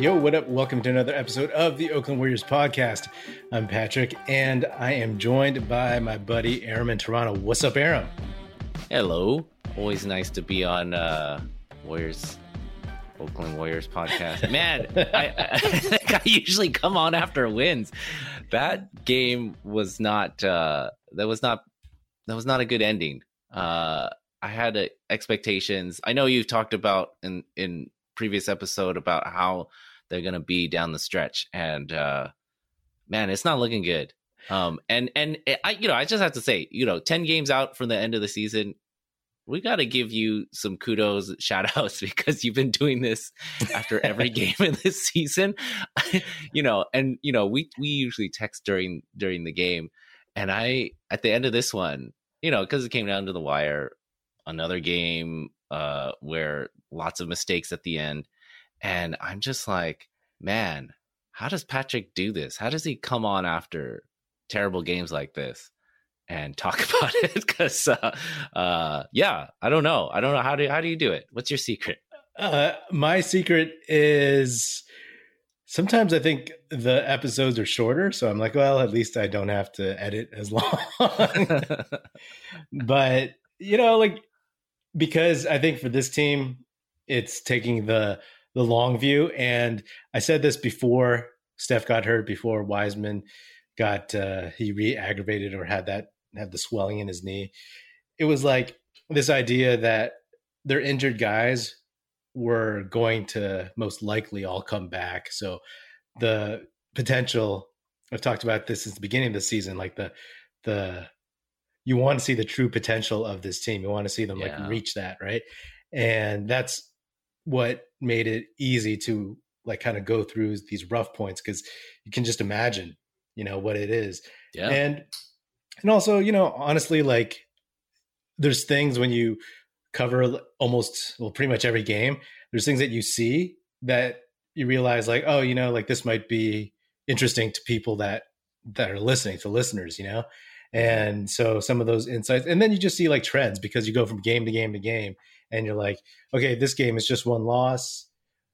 Yo, what up? Welcome to another episode of the Oakland Warriors podcast. I'm Patrick, and I am joined by my buddy Aram in Toronto. What's up, Aram? Hello. Always nice to be on uh, Warriors, Oakland Warriors podcast. Man, I, I, I usually come on after wins. That game was not. Uh, that was not. That was not a good ending. Uh, I had uh, expectations. I know you've talked about in in previous episode about how they're going to be down the stretch and uh man it's not looking good um and and i you know i just have to say you know 10 games out from the end of the season we got to give you some kudos shout outs because you've been doing this after every game in this season you know and you know we we usually text during during the game and i at the end of this one you know because it came down to the wire another game uh where lots of mistakes at the end. And I'm just like, man, how does Patrick do this? How does he come on after terrible games like this and talk about it? Because, uh, uh, yeah, I don't know. I don't know how do how do you do it? What's your secret? Uh, my secret is sometimes I think the episodes are shorter, so I'm like, well, at least I don't have to edit as long. but you know, like because I think for this team, it's taking the the long view. And I said this before Steph got hurt, before Wiseman got uh, he re-aggravated or had that had the swelling in his knee. It was like this idea that their injured guys were going to most likely all come back. So the potential I've talked about this since the beginning of the season, like the the you want to see the true potential of this team. You want to see them yeah. like reach that, right? And that's what made it easy to like kind of go through these rough points because you can just imagine, you know, what it is. Yeah. And and also, you know, honestly, like there's things when you cover almost well, pretty much every game, there's things that you see that you realize like, oh, you know, like this might be interesting to people that that are listening, to listeners, you know? And so some of those insights, and then you just see like trends because you go from game to game to game and you're like, okay, this game is just one loss.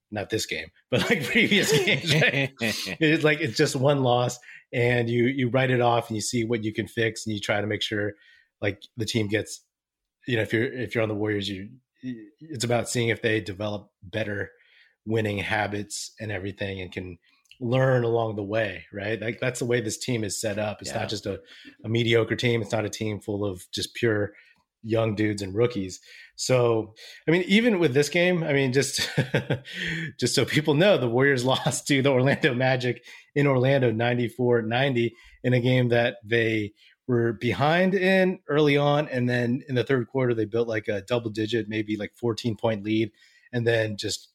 Not this game, but like previous games, right? it's like it's just one loss, and you you write it off and you see what you can fix, and you try to make sure like the team gets, you know, if you're if you're on the Warriors, you it's about seeing if they develop better winning habits and everything, and can learn along the way, right? Like that's the way this team is set up. It's yeah. not just a, a mediocre team. It's not a team full of just pure young dudes and rookies. So, I mean, even with this game, I mean, just just so people know, the Warriors lost to the Orlando Magic in Orlando 94-90 in a game that they were behind in early on and then in the third quarter they built like a double digit, maybe like 14 point lead and then just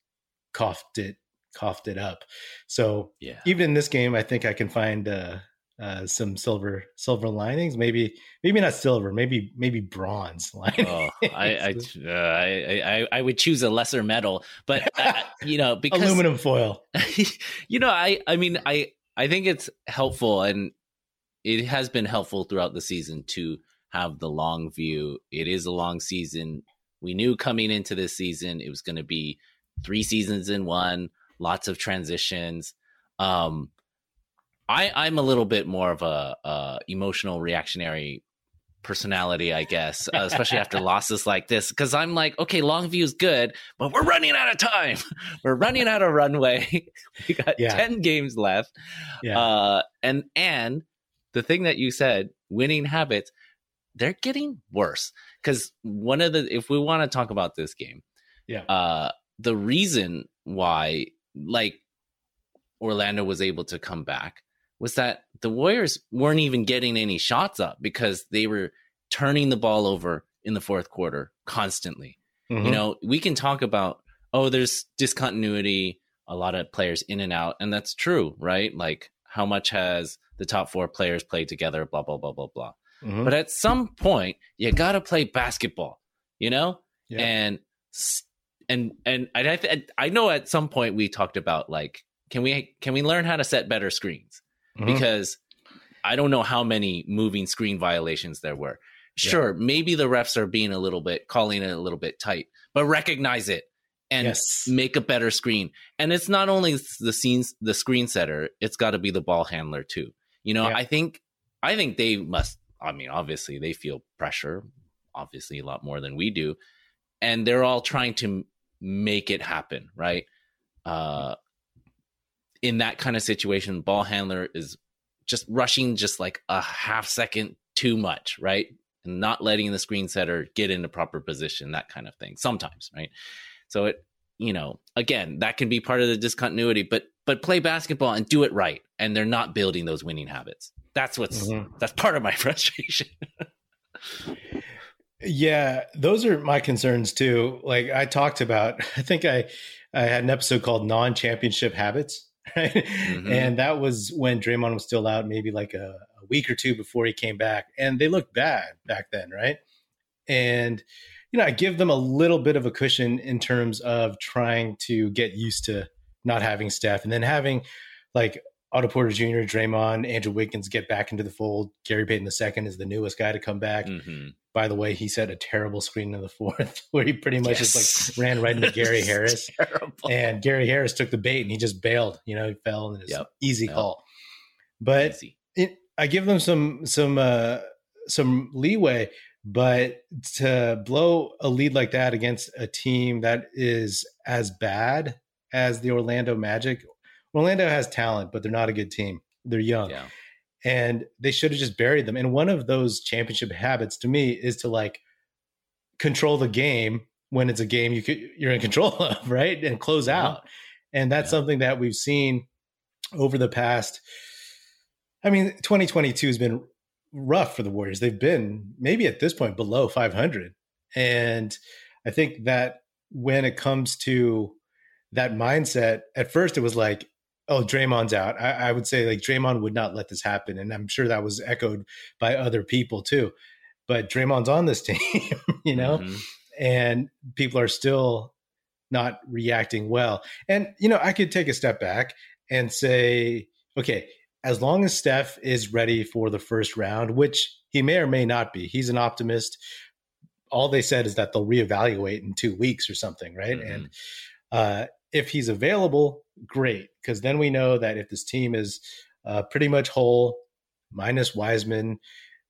coughed it coughed it up. So, yeah. even in this game, I think I can find uh uh, some silver silver linings. Maybe maybe not silver. Maybe maybe bronze linings. Oh, I I, uh, I, I I would choose a lesser metal, but uh, you know because aluminum foil. you know, I I mean I I think it's helpful and it has been helpful throughout the season to have the long view. It is a long season. We knew coming into this season it was going to be three seasons in one, lots of transitions. Um, I I'm a little bit more of a, a emotional reactionary personality, I guess, uh, especially after losses like this. Because I'm like, okay, Longview is good, but we're running out of time. we're running out of runway. we got yeah. ten games left. Yeah. Uh, and and the thing that you said, winning habits, they're getting worse. Because one of the, if we want to talk about this game, yeah, uh, the reason why, like, Orlando was able to come back was that the Warriors weren't even getting any shots up because they were turning the ball over in the fourth quarter constantly. Mm-hmm. You know, we can talk about, oh, there's discontinuity, a lot of players in and out, and that's true, right? Like, how much has the top four players played together, blah, blah, blah, blah, blah. Mm-hmm. But at some point, you got to play basketball, you know? Yeah. And, and, and I, I know at some point we talked about like, can we, can we learn how to set better screens? Mm-hmm. because I don't know how many moving screen violations there were. Sure, yeah. maybe the refs are being a little bit calling it a little bit tight, but recognize it and Yes. make a better screen. And it's not only the scenes, the screen setter; it's got to be the ball handler too. You know, Yeah. I think, I think they must. I mean, obviously, they feel pressure, obviously a lot more than we do, and they're all trying to make it happen, right? Uh, in that kind of situation, ball handler is just rushing just like a half second too much, right? And not letting the screen setter get into proper position, that kind of thing. Sometimes, right? So it, you know, again, that can be part of the discontinuity, but but play basketball and do it right. And they're not building those winning habits. That's what's Mhm. that's part of my frustration. Yeah, those are my concerns too. Like I talked about, I think I I had an episode called non-championship habits, right? Mhm. And that was when Draymond was still out, maybe like a, a week or two before he came back, and they looked bad back then, right? And you know, I give them a little bit of a cushion in terms of trying to get used to not having Steph, and then having like Otto Porter Jr., Draymond, Andrew Wiggins get back into the fold. Gary Payton II is the newest guy to come back. Mhm. By the way, he set a terrible screen in the fourth where he pretty much Yes. just like ran right into Gary Harris. Terrible. And Gary Harris took the bait and he just bailed. You know, he fell and it's Yep. easy Yep. call. But Easy. it, I give them some some uh, some leeway. But to blow a lead like that against a team that is as bad as the Orlando Magic, Orlando has talent, but they're not a good team. They're young Yeah. and they should have just buried them. And one of those championship habits to me is to like control the game when it's a game you could, you're in control of, right? And close Yeah. out. And that's Yeah. something that we've seen over the past. I mean, 2022 has been rough for the Warriors. They've been maybe at this point below 500. And I think that when it comes to that mindset, at first it was like, oh, Draymond's out. I, I would say like Draymond would not let this happen. And I'm sure that was echoed by other people too. But Draymond's on this team, you know, Mhm. and people are still not reacting well. And, you know, I could take a step back and say, okay, as long as Steph is ready for the first round, which he may or may not be, he's an optimist. All they said is that they'll reevaluate in two weeks or something, right? Mhm. And uh, if he's available, great, because then we know that if this team is uh, pretty much whole, minus Wiseman,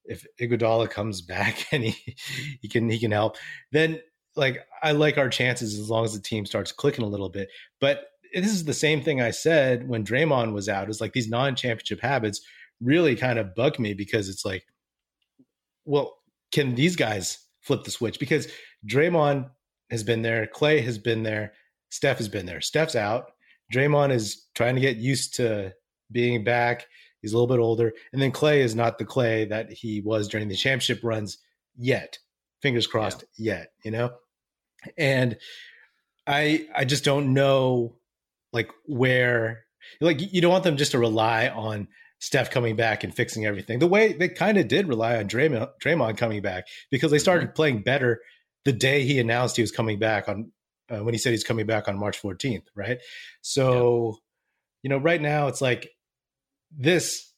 if Iguodala comes back and he he can he can help, then like I like our chances as long as the team starts clicking a little bit. But this is the same thing I said when Draymond was out. Is like these non-championship habits really kind of bug me because it's like, well, can these guys flip the switch? Because Draymond has been there, Klay has been there, Steph has been there. Steph's out. Draymond is trying to get used to being back. He's a little bit older. And then Klay is not the Klay that he was during the championship runs yet. Fingers crossed yet, you know? And I I just don't know like where like you don't want them just to rely on Steph coming back and fixing everything. The way they kind of did rely on Draymond, Draymond coming back because they mm-hmm. started playing better the day he announced he was coming back on uh, when he said he's coming back on March 14th, right? So, you know, right now it's like this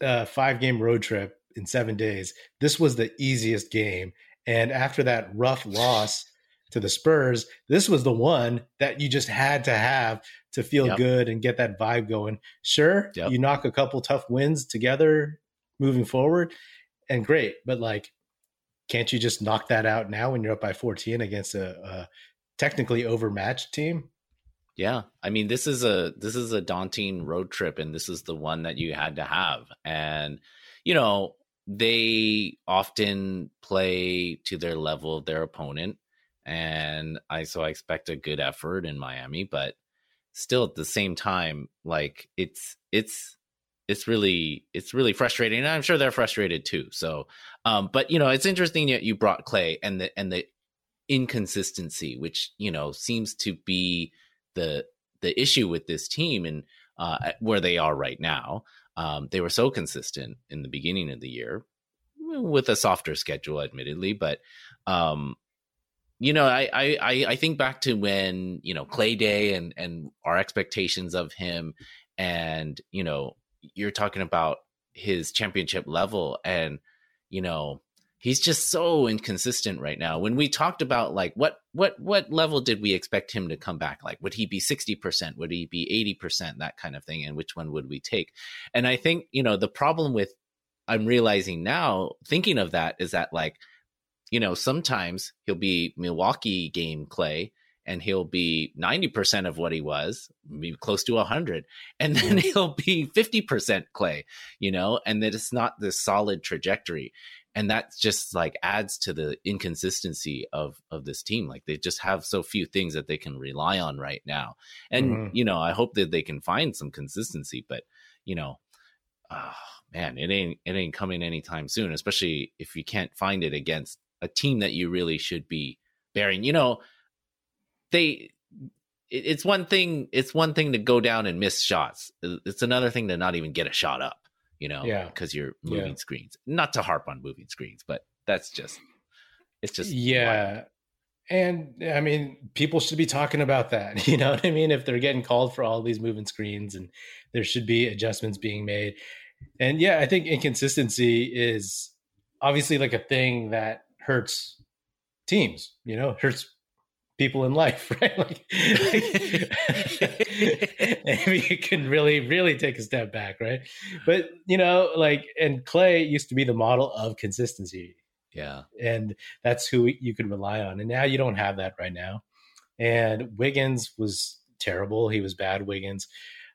uh, five game road trip in seven days. This was the easiest game, and after that rough loss to the Spurs, this was the one that you just had to have to feel Yep. good and get that vibe going. Sure, Yep. you knock a couple tough wins together moving forward, and great, but like, can't you just knock that out now when you're up by 14 against a, a technically overmatched team? Yeah, I mean this is a this is a daunting road trip, and this is the one that you had to have. And you know they often play to their level of their opponent, and I so I expect a good effort in Miami, but still at the same time, like it's it's it's really it's really frustrating, and I'm sure they're frustrated too. So, um, but you know it's interesting that you brought Klay and the and the inconsistency, which you know seems to be the the issue with this team and uh, where they are right now. Um, they were so consistent in the beginning of the year with a softer schedule, admittedly, but um, you know, I, I I I think back to when you know Klay Day and and our expectations of him, and you know, you're talking about his championship level, and you know, he's just so inconsistent right now. When we talked about like what what what level did we expect him to come back? Like would he be 60%? Would he be 80%? That kind of thing and which one would we take? And I think, you know, the problem with I'm realizing now thinking of that is that like you know, sometimes he'll be Milwaukee game Klay and he'll be 90% of what he was, maybe close to 100. And then he'll be 50% Klay, you know, and that it's not this solid trajectory and that just like adds to the inconsistency of of this team like they just have so few things that they can rely on right now. And mm-hmm. you know i hope that they can find some consistency but you know oh, man it ain't it ain't coming anytime soon especially if you can't find it against a team that you really should be bearing. You know they it's one thing it's one thing to go down and miss shots. It's another thing to not even get a shot up you know, yeah, because you're moving yeah. screens. Not to harp on moving screens, but that's just it's just yeah. Wild. And I mean, people should be talking about that. You know what I mean? If they're getting called for all these moving screens, and there should be adjustments being made. And yeah, I think inconsistency is obviously like a thing that hurts teams. You know, hurts people in life, right? Like, maybe you can really, really take a step back, right? But you know, like, and Klay used to be the model of consistency. Yeah, and that's who you could rely on, and now you don't have that right now. And Wiggins was terrible. He was bad. Wiggins.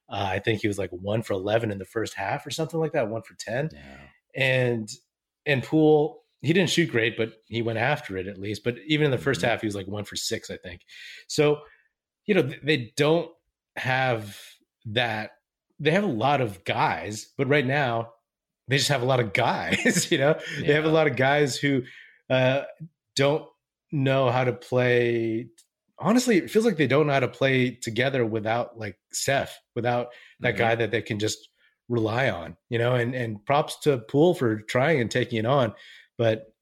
Uh, I think he was like one for eleven in the first half or something like that, one for ten. Yeah. And and Poole he didn't shoot great, but he went after it at least. But even in the 1st mm-hmm. half, he was like one for six, I think. So, you know, they don't have that. They have a lot of guys, but right now they just have a lot of guys. You know, yeah. they have a lot of guys who uh, don't know how to play. Honestly, it feels like they don't know how to play together without like Steph, without that mm-hmm. guy that they can just rely on. You know, and and props to Poole for trying and taking it on but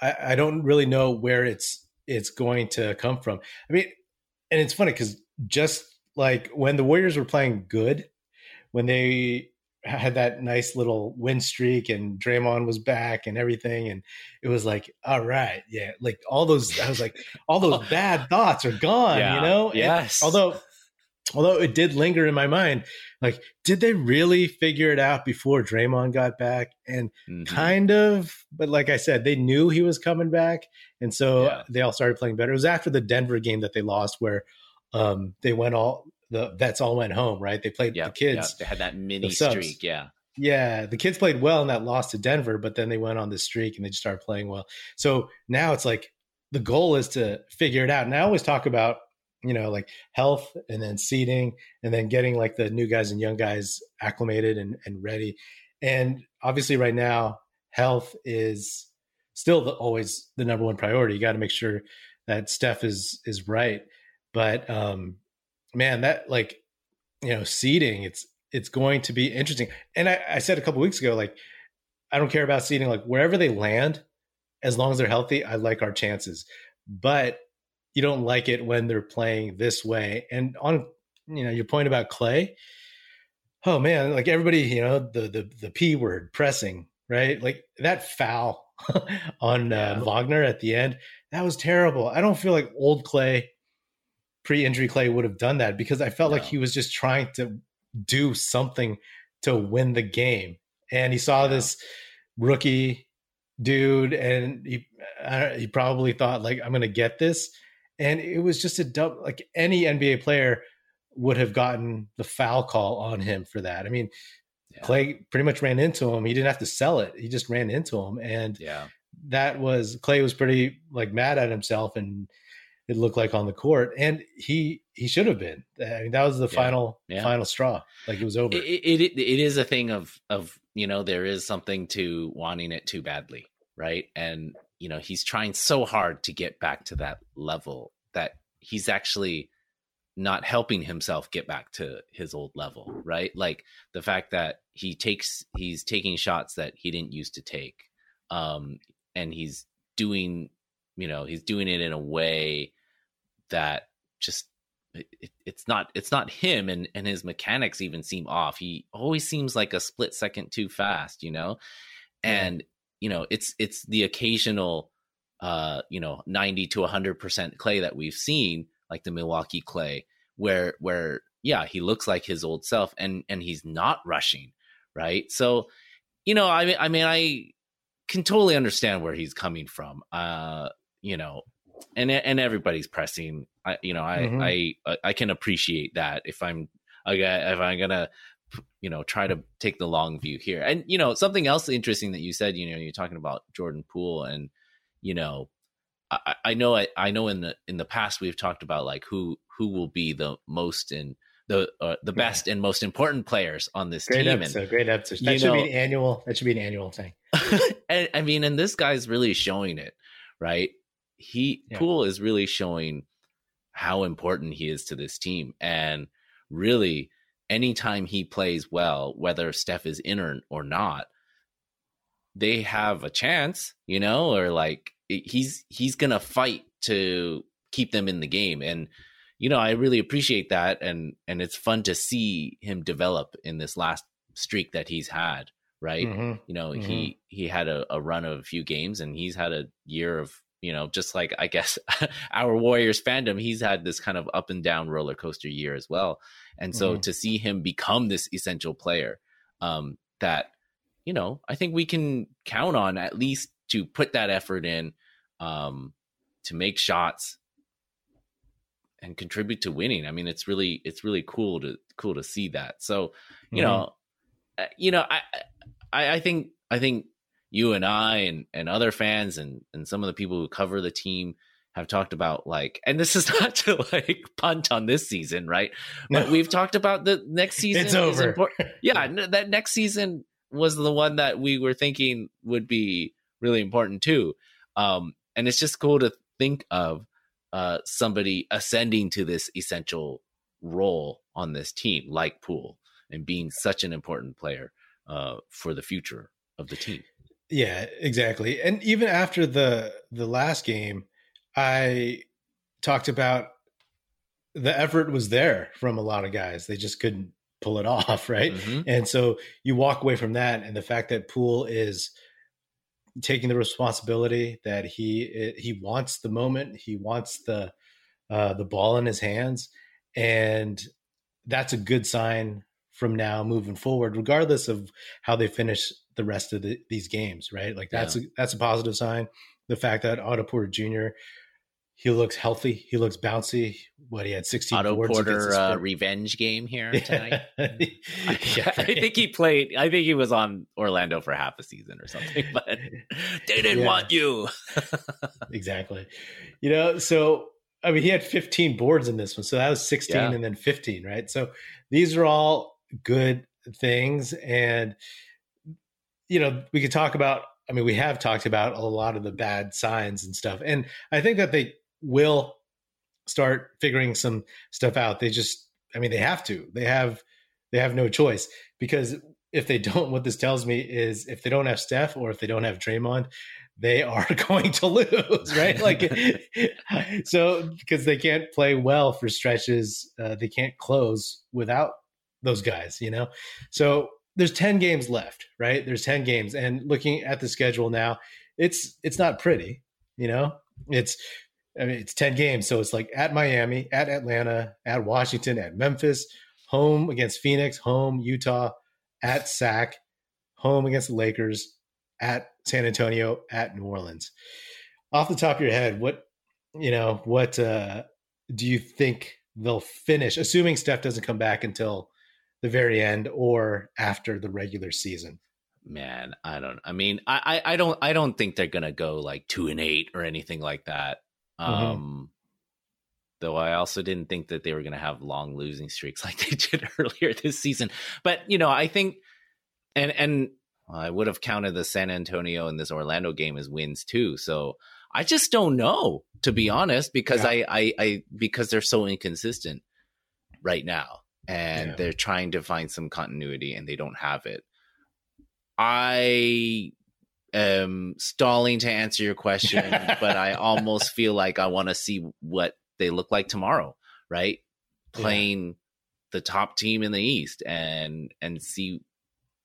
I, I don't really know where it's it's going to come from. I mean, and it's funny because just like when the Warriors were playing good, when they had that nice little win streak and Draymond was back and everything, and it was like, all right, yeah, like all those, I was like, all those bad thoughts are gone, yeah, you know. Yes. And although although it did linger in my mind, like, did they really figure it out before Draymond got back? And mm-hmm. kind of, but like I said, they knew he was coming back. And so yeah. they all started playing better. It was after the Denver game that they lost where um, they went all, the vets all went home, right? They played yep, the kids. Yep. They had that mini streak. Yeah. Yeah, the kids played well in that loss to Denver, but then they went on this streak and they just started playing well. So now it's like the goal is to figure it out. And I always talk about you know, like health and then seeding and then getting like the new guys and young guys acclimated and, and ready. And obviously, right now, health is still the, always the number one priority. You got to make sure that Steph is is right. But um, man, that like you know, seeding it's it's going to be interesting. And I, I said a couple weeks ago, like I don't care about seeding. Like wherever they land, as long as they're healthy, I like our chances. But you don't like it when they're playing this way. And on you know your point about Klay, oh man, like everybody, you know the the the p word pressing, right? Like that foul on uh, yeah. Wagner at the end, that was terrible. I don't feel like old Klay, pre-injury Klay would have done that because I felt no. like he was just trying to do something to win the game, and he saw yeah. this rookie dude, and he he probably thought like I'm going to get this and it was just a dumb like any NBA player would have gotten the foul call on him for that. I mean, yeah. Klay pretty much ran into him. He didn't have to sell it. He just ran into him, and yeah, that was Klay was pretty like mad at himself, and it looked like on the court, and he he should have been. I mean, that was the yeah. final yeah. final straw. Like it was over. It, it, it it is a thing of of you know there is something to wanting it too badly, right? And you know he's trying so hard to get back to that level that he's actually not helping himself get back to his old level right? Like the fact that he takes he's taking shots that he didn't used to take um and he's doing you know he's doing it in a way that just it, it's not it's not him and and his mechanics even seem off. He always seems like a split second too fast you know? And you know, it's it's the occasional uh, you know, 90 to 100% Klay that we've seen, like the Milwaukee Klay where where yeah, he looks like his old self and and he's not rushing, right? So, you know, I mean I mean I can totally understand where he's coming from. Uh, you know, and and everybody's pressing. I you know, I mm-hmm. I I can appreciate that if I'm if I'm gonna you know try to take the long view here. And you know, something else interesting that you said, you know, you're talking about Jordan Poole and you know, I, I know I, I know in the in the past we've talked about like who who will be the most and the uh, the best yeah. and most important players on this great team. Episode, and, great episode. That should know, be an annual. That should be an annual thing. and, I mean, and this guy's really showing it, right? He yeah. Poole is really showing how important he is to this team, and really, anytime he plays well, whether Steph is in or, or not, they have a chance, you know, or like he's he's gonna fight to keep them in the game, and you know, I really appreciate that, and and it's fun to see him develop in this last streak that he's had. Right, mm-hmm. you know, mm-hmm. he he had a, a run of a few games, and he's had a year of you know, just like I guess our Warriors fandom, he's had this kind of up and down roller coaster year as well. And so mm-hmm. to see him become this essential player um, that you know, I think we can count on at least to put that effort in um, to make shots and contribute to winning. I mean, it's really it's really cool to cool to see that. So, you mm-hmm. know, uh, you know, I, I I think I think you and I and and other fans and and some of the people who cover the team have talked about like and this is not to like punt on this season right but no. we've talked about the next season it's over yeah that next season was the one that we were thinking would be really important too. Um, and it's just cool to think of uh, somebody ascending to this essential role on this team, like Poole, and being such an important player uh, for the future of the team. Yeah, exactly. And even after the the last game, I talked about the effort was there from a lot of guys. They just couldn't pull it off, right? Mm-hmm. And so you walk away from that, and the fact that Poole is taking the responsibility that he he wants the moment, he wants the uh, the ball in his hands, and that's a good sign from now moving forward, regardless of how they finish the rest of the, these games, right? Like that's yeah. a, that's a positive sign. The fact that Otto Porter Jr he looks healthy. He looks bouncy. What he had sixteen. Otto Porter uh, revenge game here tonight. yeah, I think he played. I think he was on Orlando for half a season or something. But they didn't want you. exactly. You know, so I mean, he had 15 boards in this one, so that was 16 yeah. and then 15, right? So these are all good things, and you know, we could talk about I mean, we have talked about a lot of the bad signs and stuff. And I think that they will start figuring some stuff out. They just, I mean, they have to. They have, they have no choice because if they don't, what this tells me is if they don't have Steph or if they don't have Draymond, they are going to lose, right? Like, so because they can't play well for stretches, uh, they can't close without those guys, you know. So there's 10 games left, right? There's 10 games, and looking at the schedule now, it's it's not pretty, you know. It's I mean, it's 10 games. So it's like at Miami, at Atlanta, at Washington, at Memphis, home against Phoenix, home Utah, at SAC, home against the Lakers, at San Antonio, at New Orleans. Off the top of your head, what, you know, what uh, do you think they'll finish, assuming Steph doesn't come back until the very end or after the regular season? Man, I don't. I mean, I, I, I don't. I don't think they're gonna go like two and eight or anything like that. Mm-hmm. Um. Though I also didn't think that they were going to have long losing streaks like they did earlier this season. But you know, I think, and and I would have counted the San Antonio and this Orlando game as wins too. So I just don't know, to be honest, because yeah. I, I, I because they're so inconsistent right now, and yeah. they're trying to find some continuity and they don't have it. I am stalling to answer your question, but I almost feel like I want to see what they look like tomorrow, right? Playing yeah. the top team in the East and and see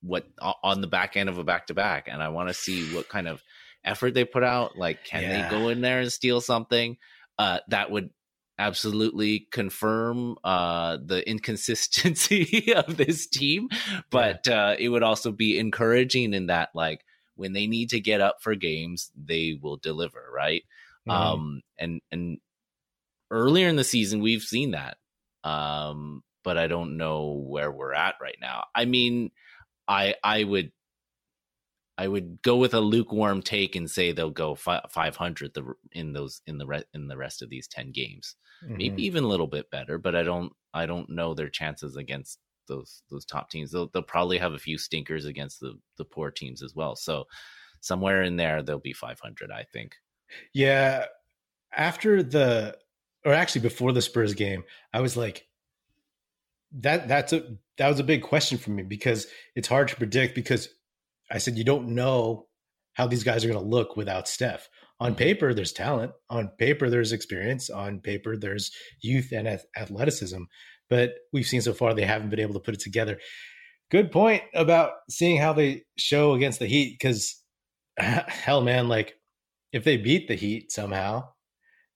what on the back end of a back to back, and I want to see what kind of effort they put out. Like, can yeah. they go in there and steal something? Uh, that would absolutely confirm uh, the inconsistency of this team, but uh, it would also be encouraging in that, like, when they need to get up for games, they will deliver, right? Mm-hmm. Um, and and earlier in the season, we've seen that, um, but I don't know where we're at right now. I mean, I I would I would go with a lukewarm take and say they'll go fi- 500 the, in those in the re- in the rest of these 10 games. Mm-hmm. Maybe even a little bit better, but I don't I don't know their chances against those those top teams. They'll they'll probably have a few stinkers against the the poor teams as well. So somewhere in there they'll be 500, I think. Yeah, after the or actually before the Spurs game, I was like that that's a that was a big question for me because it's hard to predict because I said, you don't know how these guys are going to look without Steph. On paper, there's talent. On paper, there's experience. On paper, there's youth and athleticism. But we've seen so far they haven't been able to put it together. Good point about seeing how they show against the Heat. Because hell, man, like if they beat the Heat somehow,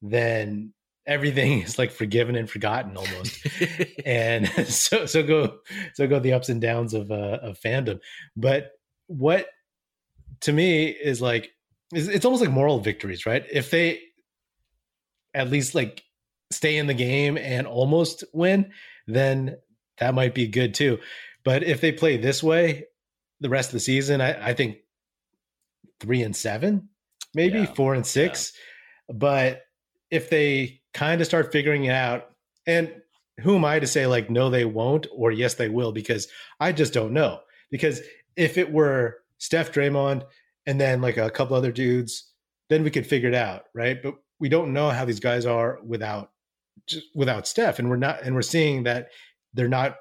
then everything is like forgiven and forgotten almost. and so so go so go the ups and downs of uh, of fandom. But what to me is like it's almost like moral victories, right? If they at least like stay in the game and almost win, then that might be good too. But if they play this way the rest of the season, I, I think three and seven, maybe yeah. four and six. Yeah. But if they kind of start figuring it out, and who am I to say like no, they won't, or yes, they will, because I just don't know. Because if it were Steph, Draymond, and then like a couple other dudes, then we could figure it out, right? But we don't know how these guys are without just without Steph, and we're not, and we're seeing that they're not,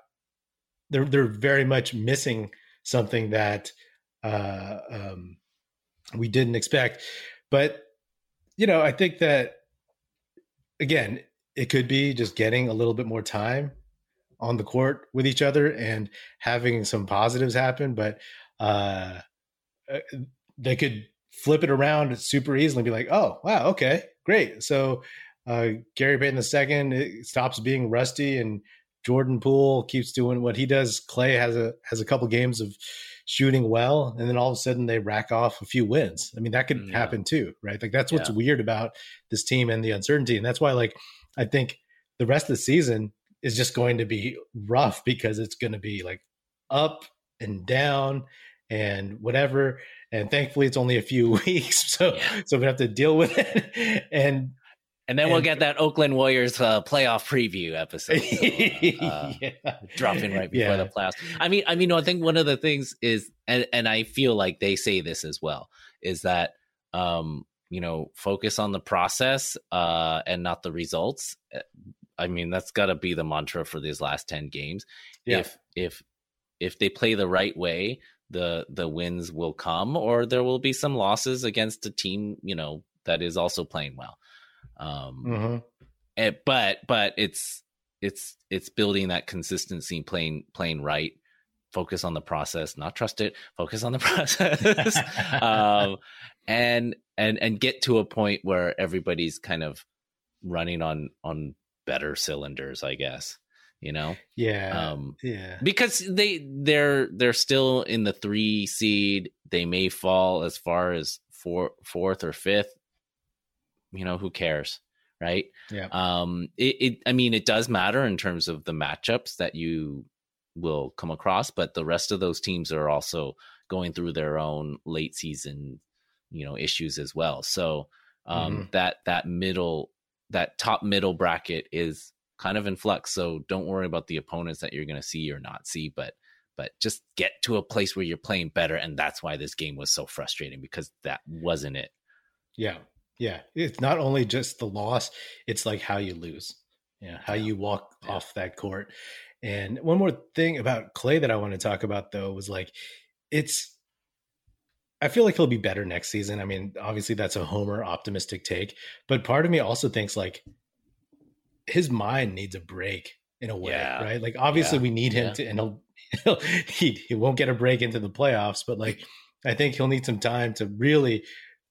they're they're very much missing something that uh, um, we didn't expect. But you know, I think that again, it could be just getting a little bit more time on the court with each other and having some positives happen, but uh, uh, they could flip it around super easily and be like, oh, wow, okay, great. So uh, Gary Payton II stops being rusty and Jordan Poole keeps doing what he does. Klay has a has a couple games of shooting well, and then all of a sudden they rack off a few wins. I mean, that could yeah. happen too, right? Like that's what's yeah. weird about this team and the uncertainty, and that's why, like, I think the rest of the season is just going to be rough because it's going to be like up and down and whatever. And thankfully, it's only a few weeks, so yeah. so we have to deal with it. And and then and, we'll get that Oakland Warriors uh, playoff preview episode, so, uh, yeah. dropping right before yeah. the playoffs. I mean, I mean, I think one of the things is, and and I feel like they say this as well, is that um, you know, focus on the process uh, and not the results. I mean, that's got to be the mantra for these last 10 games. Yeah. If if if they play the right way, the the wins will come or there will be some losses against a team, you know, that is also playing well. Um mm-hmm. and, eh, but but it's it's it's building that consistency playing playing right focus on the process not trust it focus on the process um, and and and get to a point where everybody's kind of running on on better cylinders, I guess. You know? Yeah. Um yeah. Because they they're they're still in the three seed. They may fall as far as four fourth or fifth. You know, who cares? Right. Yeah. Um it, it I mean it does matter in terms of the matchups that you will come across, but the rest of those teams are also going through their own late season, you know, issues as well. So um mm-hmm. that that middle that top middle bracket is kind of in flux. So don't worry about the opponents that you're going to see or not see, but but just get to a place where you're playing better, and that's why this game was so frustrating because that wasn't it. Yeah, yeah. It's not only just the loss; it's like how you lose. Yeah, how yeah. you walk yeah. off that court. And one more thing about Klay that I want to talk about though was like it's I feel like he'll be better next season. I mean, obviously that's a homer optimistic take, but part of me also thinks like his mind needs a break in a way, yeah. right? Like obviously yeah. we need him yeah. to, and he'll he he won't get a break into the playoffs, but like I think he'll need some time to really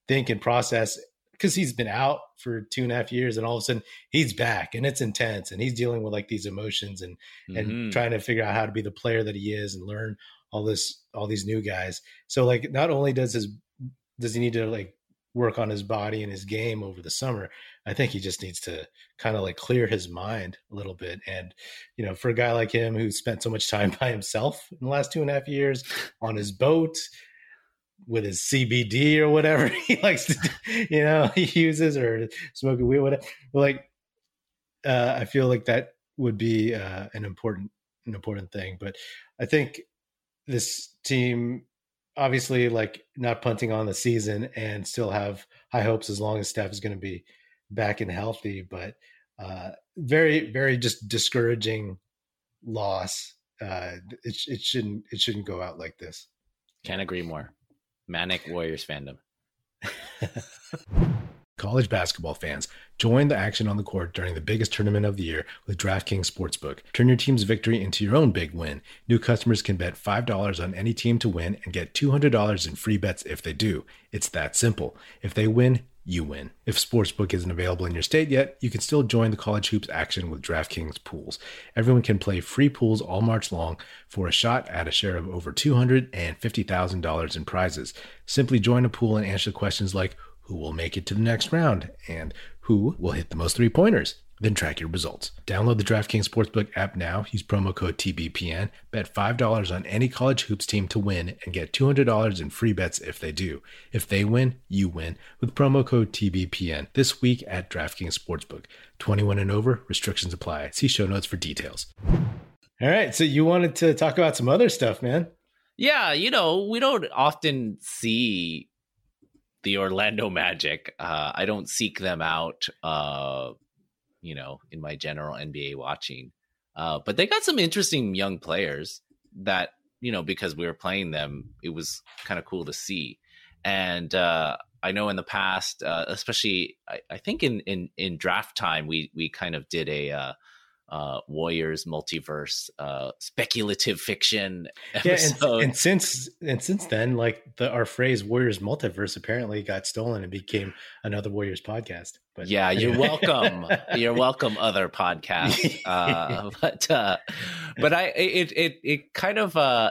think and process because he's been out for two and a half years and all of a sudden he's back and it's intense and he's dealing with like these emotions and and mm-hmm. trying to figure out how to be the player that he is and learn all this all these new guys so like not only does his does he need to like work on his body and his game over the summer i think he just needs to kind of like clear his mind a little bit and you know for a guy like him who spent so much time by himself in the last two and a half years on his boat with his CBD or whatever he likes to, you know, he uses or smoking weed, whatever. Like, uh, I feel like that would be uh, an important, an important thing. But I think this team, obviously, like not punting on the season and still have high hopes as long as Steph is going to be back and healthy. But uh, very, very just discouraging loss. Uh, it, it shouldn't, it shouldn't go out like this. Can't agree more manic Warriors fandom. College basketball fans, join the action on the court during the biggest tournament of the year with DraftKings Sportsbook. Turn your team's victory into your own big win. New customers can bet $5 on any team to win and get $200 in free bets if they do. It's that simple. If they win, you win. If Sportsbook isn't available in your state yet, you can still join the college hoops action with DraftKings pools. Everyone can play free pools all March long for a shot at a share of over $250,000 in prizes. Simply join a pool and answer questions like who will make it to the next round and who will hit the most three pointers then track your results. Download the DraftKings Sportsbook app now. Use promo code TBPN. Bet $5 on any college hoops team to win and get $200 in free bets if they do. If they win, you win with promo code TBPN this week at DraftKings Sportsbook. 21 and over, restrictions apply. See show notes for details. All right. So you wanted to talk about some other stuff, man. Yeah. You know, we don't often see the Orlando Magic. Uh, I don't seek them out. Uh, you know, in my general NBA watching. Uh, but they got some interesting young players that, you know, because we were playing them, it was kind of cool to see. And uh, I know in the past, uh, especially I, I, think in, in in draft time, we we kind of did a uh, Warriors multiverse uh, speculative fiction episode. Yeah, and, and, since and since then, like the our phrase Warriors multiverse apparently got stolen and became another Warriors podcast. But yeah, anyway. you're welcome. you're welcome, other podcast. Uh, but uh, but I it it it kind of uh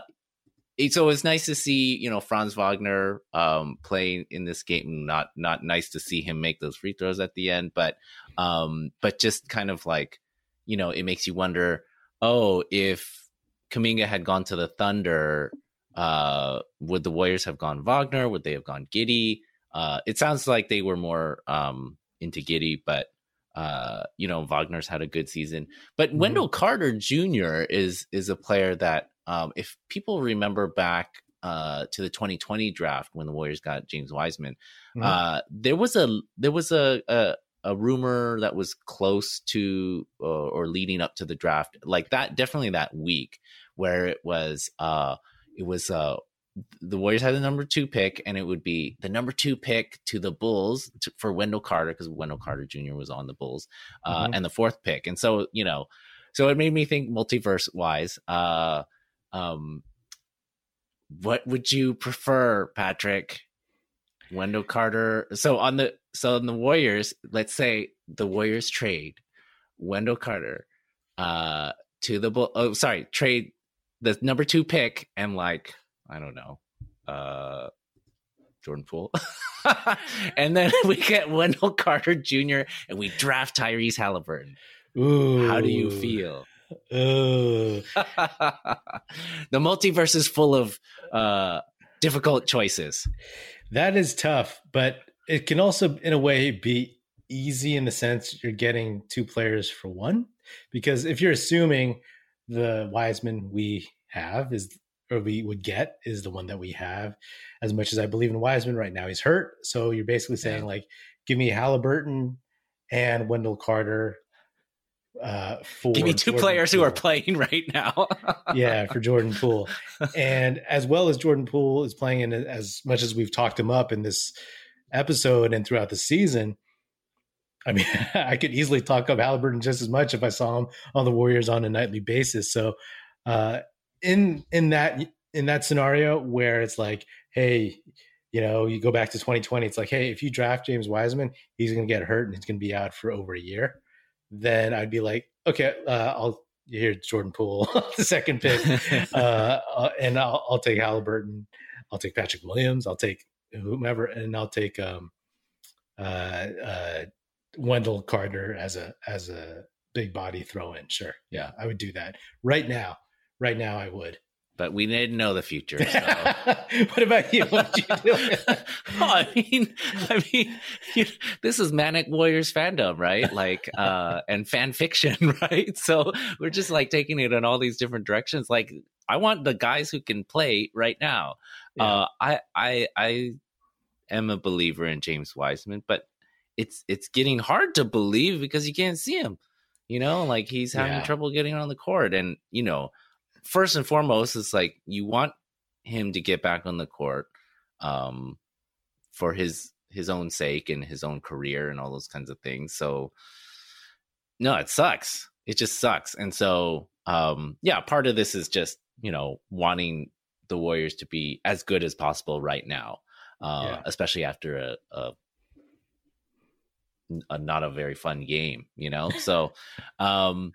so it's nice to see you know Franz Wagner um, playing in this game. Not not nice to see him make those free throws at the end, but um, but just kind of like you know, it makes you wonder, oh, if Kuminga had gone to the Thunder, uh, would the Warriors have gone Wagner? Would they have gone Giddey? Uh, it sounds like they were more um, into Giddey, but uh, you know, Wagner's had a good season. But mm-hmm. Wendell Carter Jr. is is a player that, um, if people remember back uh, to the 2020 draft when the Warriors got James Wiseman, mm-hmm. uh, there was a there was a, a, a rumor that was close to uh, or leading up to the draft, like that, definitely that week where it was, uh, it was, uh, the Warriors had the number two pick, and it would be the number two pick to the Bulls to, for Wendell Carter because Wendell Carter Jr. was on the Bulls, uh, mm-hmm. and the fourth pick. And so, you know, so it made me think multiverse wise. Uh, um, what would you prefer, Patrick? Wendell Carter. So on the so in the Warriors, let's say the Warriors trade Wendell Carter uh to the Bull. Oh, sorry, trade the number two pick and like I don't know, uh Jordan Poole. and then we get Wendell Carter Jr. and we draft Tyrese Haliburton. Ooh. How do you feel? The multiverse is full of uh difficult choices. That is tough, but it can also, in a way, be easy in the sense you're getting two players for one. Because if you're assuming the Wiseman we have is or we would get is the one that we have, as much as I believe in Wiseman right now, he's hurt. So you're basically saying like, give me Haliburton and Wendell Carter uh, for give me two Jordan players Poole. who are playing right now. yeah, for Jordan Poole, and as well as Jordan Poole is playing in as much as we've talked him up in this episode and throughout the season. I mean, I could easily talk up Haliburton just as much if I saw him on the Warriors on a nightly basis. So, uh, in in that in that scenario where it's like, hey, you know, you go back to 2020, it's like, hey, if you draft James Wiseman, he's going to get hurt and he's going to be out for over a year. Then I'd be like, okay, uh, I'll you hear Jordan Poole, the second pick, uh, uh, and I'll, I'll take Haliburton, I'll take Patrick Williams, I'll take whomever, and I'll take um, uh, uh, Wendell Carter as a as a big body throw in. Sure, yeah, I would do that right now. Right now, I would but we didn't know the future. So. what about you? What you oh, I mean, I mean, you, this is Manic Warriors fandom, right? Like, uh, and fan fiction, right? So we're just like taking it in all these different directions. Like, I want the guys who can play right now. Yeah. Uh, I, I, I am a believer in James Wiseman, but it's it's getting hard to believe because you can't see him. You know, like he's having yeah. trouble getting on the court, and you know first and foremost, it's like you want him to get back on the court um, for his his own sake and his own career and all those kinds of things. So no, it sucks. It just sucks. And so um, yeah, part of this is just you know wanting the Warriors to be as good as possible right now, uh, yeah. especially after a, a a not a very fun game, you know. So, um,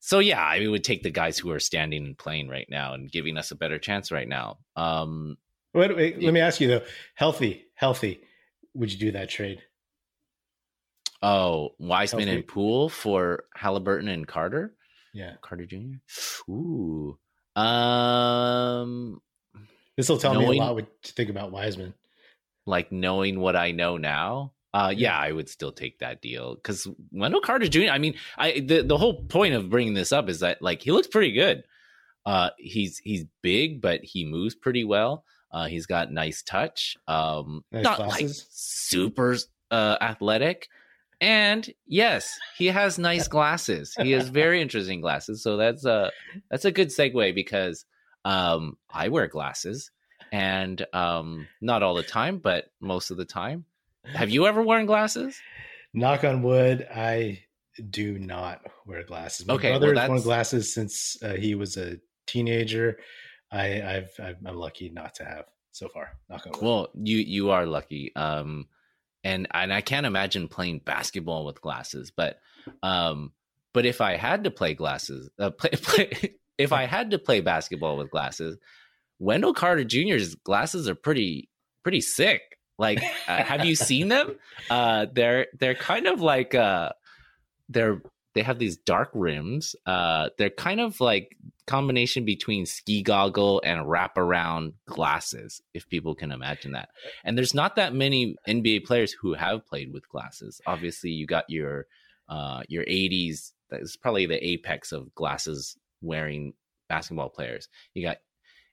so yeah, I mean, would take the guys who are standing and playing right now and giving us a better chance right now. Um, wait, wait, let me ask you though, healthy, healthy, would you do that trade? Oh, Wiseman healthy. and Poole for Haliburton and Carter. Yeah, Carter Jr. Ooh, um, this will tell knowing, me a lot what to think about Wiseman. Like knowing what I know now, uh, yeah, I would still take that deal because Wendell Carter Jr. I mean, I the, the whole point of bringing this up is that like he looks pretty good. Uh, he's he's big, but he moves pretty well. Uh, he's got nice touch. Um, nice not like super uh, athletic, and yes, he has nice glasses. He has very interesting glasses. So that's a that's a good segue because um, I wear glasses, and um, not all the time, but most of the time. Have you ever worn glasses? Knock on wood, I do not wear glasses. My okay, brother well, worn glasses since uh, he was a teenager. I, I've, i am lucky not to have so far. Knock on wood. Well, you you are lucky. Um, and and I can't imagine playing basketball with glasses, but um, but if I had to play glasses, uh, play, play if I had to play basketball with glasses, Wendell Carter Jr.'s glasses are pretty pretty sick. Like, uh, have you seen them? Uh, they're they're kind of like uh, they're they have these dark rims. Uh, they're kind of like combination between ski goggle and wraparound glasses, if people can imagine that. And there's not that many NBA players who have played with glasses. Obviously, you got your uh, your 80s. That's probably the apex of glasses wearing basketball players. You got,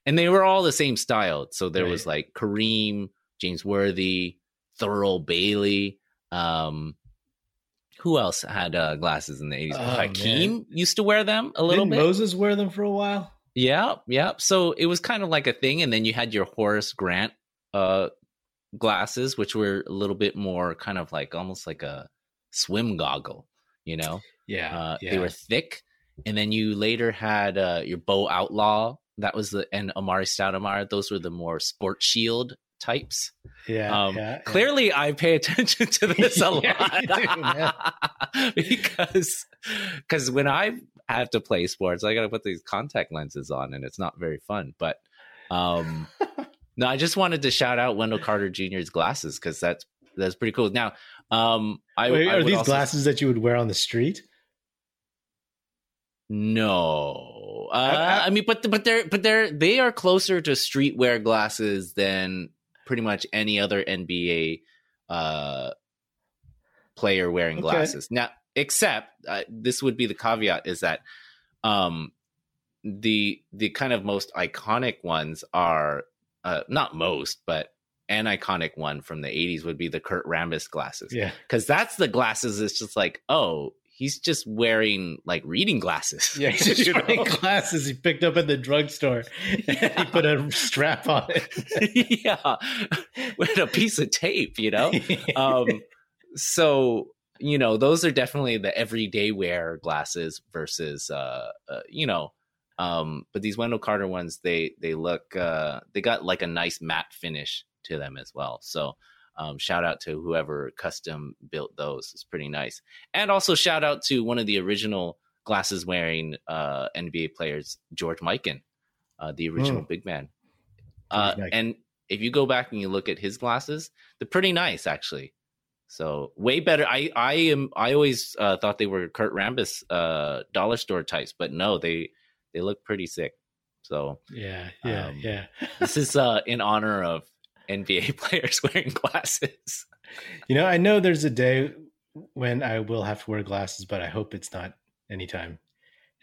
and they were all the same style. So there right. was like Kareem, James Worthy, Thurl Bailey. Um, who else had uh, glasses in the 80s? Oh, Hakeem man. used to wear them a little Didn't bit. Moses wear them for a while. Yeah, yeah. So it was kind of like a thing. And then you had your Horace Grant uh, glasses, which were a little bit more kind of like almost like a swim goggle, you know? Yeah. Uh, yeah. They were thick. And then you later had uh, your Bo Outlaw. That was the, and Amar'e Stoudemire. Those were the more sport shield types. Yeah, um, yeah, Clearly, yeah. I pay attention to this a lot do, because because when I have to play sports, I got to put these contact lenses on, and it's not very fun. But um, no, I just wanted to shout out Wendell Carter Jr.'s glasses because that's that's pretty cool. Now, um, I, Wait, I are these also... glasses that you would wear on the street? No, uh, I, I, mean, but but they're but they're they are closer to streetwear glasses than pretty much any other NBA uh, player wearing okay. glasses. Now, except uh, this would be the caveat is that um, the the kind of most iconic ones are uh, not most, but an iconic one from the 80s would be the Kurt Rambis glasses. Yeah. Cuz that's the glasses it's just like, "Oh, he's just wearing like reading glasses. Yeah, he's just wearing glasses he picked up at the drugstore. Yeah. he put a strap on it. yeah, with a piece of tape, you know. Um, so you know, those are definitely the everyday wear glasses versus, uh, uh you know, Um, but these Wendell Carter ones, they they look uh, they got like a nice matte finish to them as well. So um, shout out to whoever custom built those. It's pretty nice. And also shout out to one of the original glasses wearing uh, NBA players, George Mikan, uh, the original mm. big man. Uh, nice. And if you go back and you look at his glasses, they're pretty nice actually. So way better. I I am I always uh, thought they were Kurt Rambis uh, dollar store types, but no, they they look pretty sick. So yeah, yeah, um, yeah. this is uh, in honor of NBA players wearing glasses. You know, I know there's a day when I will have to wear glasses, but I hope it's not anytime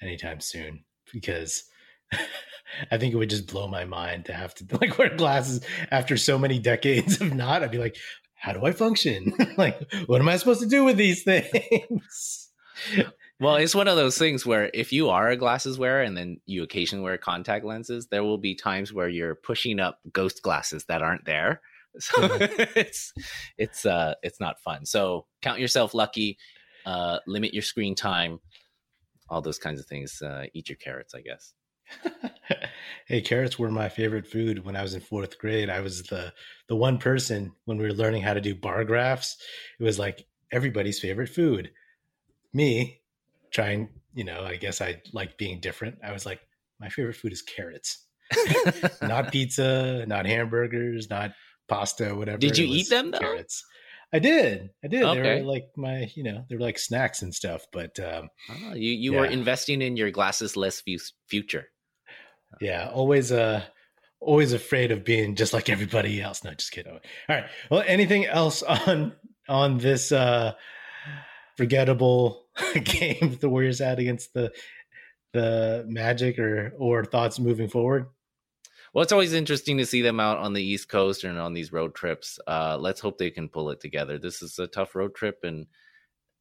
anytime soon because I think it would just blow my mind to have to like wear glasses after so many decades of not. I'd be like, how do I function? like, what am I supposed to do with these things? Well, it's one of those things where if you are a glasses wearer and then you occasionally wear contact lenses, there will be times where you're pushing up ghost glasses that aren't there. So it's it's uh it's not fun. So count yourself lucky, uh limit your screen time, all those kinds of things. Uh eat your carrots, I guess. hey, carrots were my favorite food when I was in fourth grade. I was the the one person when we were learning how to do bar graphs. It was like everybody's favorite food. Me, trying, you know, I guess I like being different. I was like, my favorite food is carrots, not pizza, not hamburgers, not pasta, whatever. Did you eat them though? Carrots. I did. I did. Okay. They were like my, you know, they were like snacks and stuff. But um, oh, you you yeah. were investing in your glassesless future. Yeah, always uh always afraid of being just like everybody else. No, just kidding. All right. Well, anything else on on this uh forgettable game the Warriors had against the the Magic or or thoughts moving forward? Well, it's always interesting to see them out on the East Coast and on these road trips. Uh, let's hope they can pull it together. This is a tough road trip, and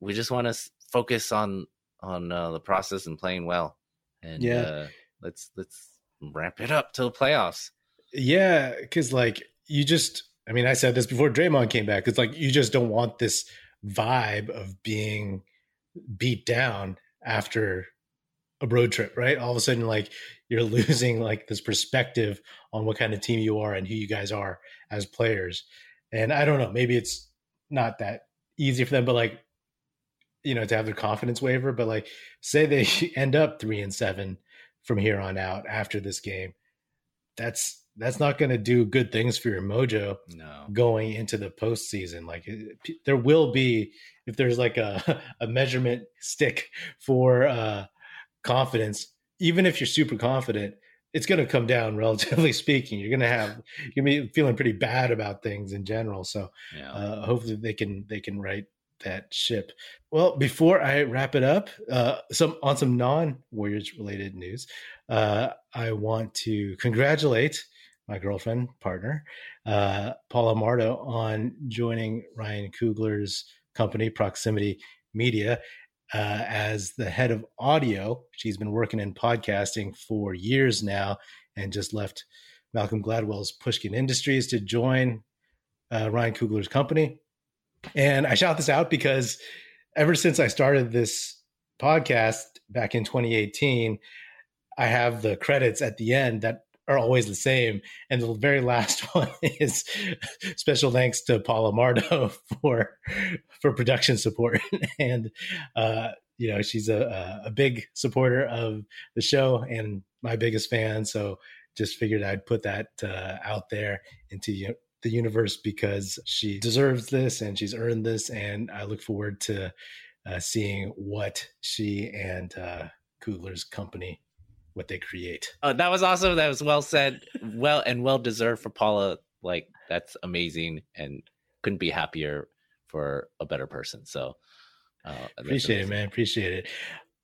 we just want to focus on on uh, the process and playing well. And yeah, uh, let's let's ramp it up to the playoffs. Yeah, because like you just, I mean, I said this before Draymond came back. It's like you just don't want this vibe of being beat down after a road trip, right? All of a sudden, like you're losing like this perspective on what kind of team you are and who you guys are as players. And I don't know, maybe it's not that easy for them, but like, you know, to have their confidence waver. But like, say they end up three and seven from here on out after this game, that's that's not going to do good things for your mojo no. going into the postseason. Like there will be, if there's like a, a measurement stick for uh, confidence, even if you're super confident, it's going to come down relatively speaking. You're going to have, you're going to be feeling pretty bad about things in general. So yeah. uh, hopefully they can, they can right that ship. Well, before I wrap it up, uh, some on some non Warriors related news, uh, I want to congratulate my girlfriend, partner, uh, Paola Mardo, on joining Ryan Coogler's company, Proximity Media, uh, as the head of audio. She's been working in podcasting for years now and just left Malcolm Gladwell's Pushkin Industries to join uh, Ryan Coogler's company. And I shout this out because ever since I started this podcast back in 2018, I have the credits at the end that are always the same. And the very last one is special thanks to Paola Mardo for for production support. and uh, you know, she's a, a big supporter of the show and my biggest fan. So just figured I'd put that uh, out there into the universe because she deserves this and she's earned this. And I look forward to uh, seeing what she and uh, Coogler's company what they create. Oh, that was awesome. That was well said. Well and well deserved for Paola. Like that's amazing and couldn't be happier for a better person. So uh, appreciate it, man. Appreciate it.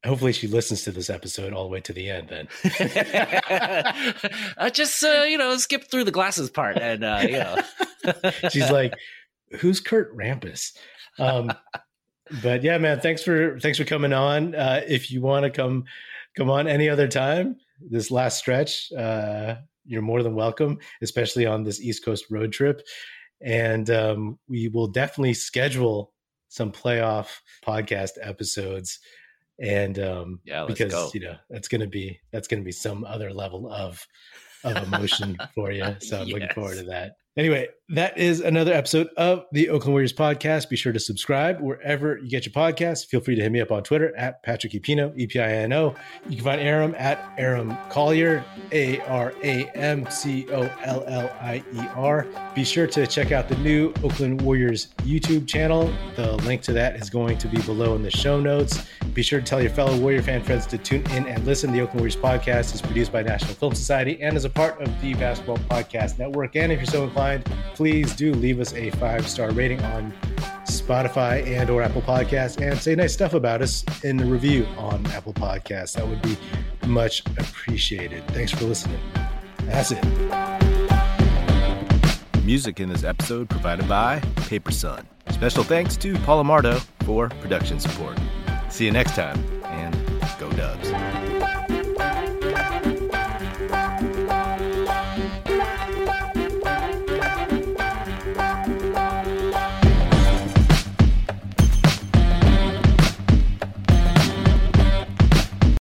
Hopefully she listens to this episode all the way to the end then. uh, just uh, you know, skip through the glasses part and uh, you know. She's like, Who's Kurt Rambis? Um but yeah, man, thanks for thanks for coming on. Uh, if you want to come come on any other time this last stretch uh, you're more than welcome especially on this east coast road trip and um, we will definitely schedule some playoff podcast episodes and um, Yeah, because go. you know that's gonna be that's gonna be some other level of of emotion for you. So I'm looking forward to that. Anyway, that is another episode of the Oakland Warriors podcast. Be sure to subscribe wherever you get your podcasts. Feel free to hit me up on Twitter at Patrick Epino, E P I N O. You can find Aram at Aram Collier, A R A M C O L L I E R. Be sure to check out the new Oakland Warriors YouTube channel. The link to that is going to be below in the show notes. Be sure to tell your fellow Warrior fan friends to tune in and listen. The Oakland Warriors podcast is produced by National Film Society and is a part of the Basketball Podcast Network. And if you're so inclined, please do leave us a five star rating on Spotify and or Apple Podcasts and say nice stuff about us in the review on Apple Podcasts. That would be much appreciated. Thanks for listening. That's it. Music in this episode provided by Paper Son. Special thanks to Paola Mardo for production support. See you next time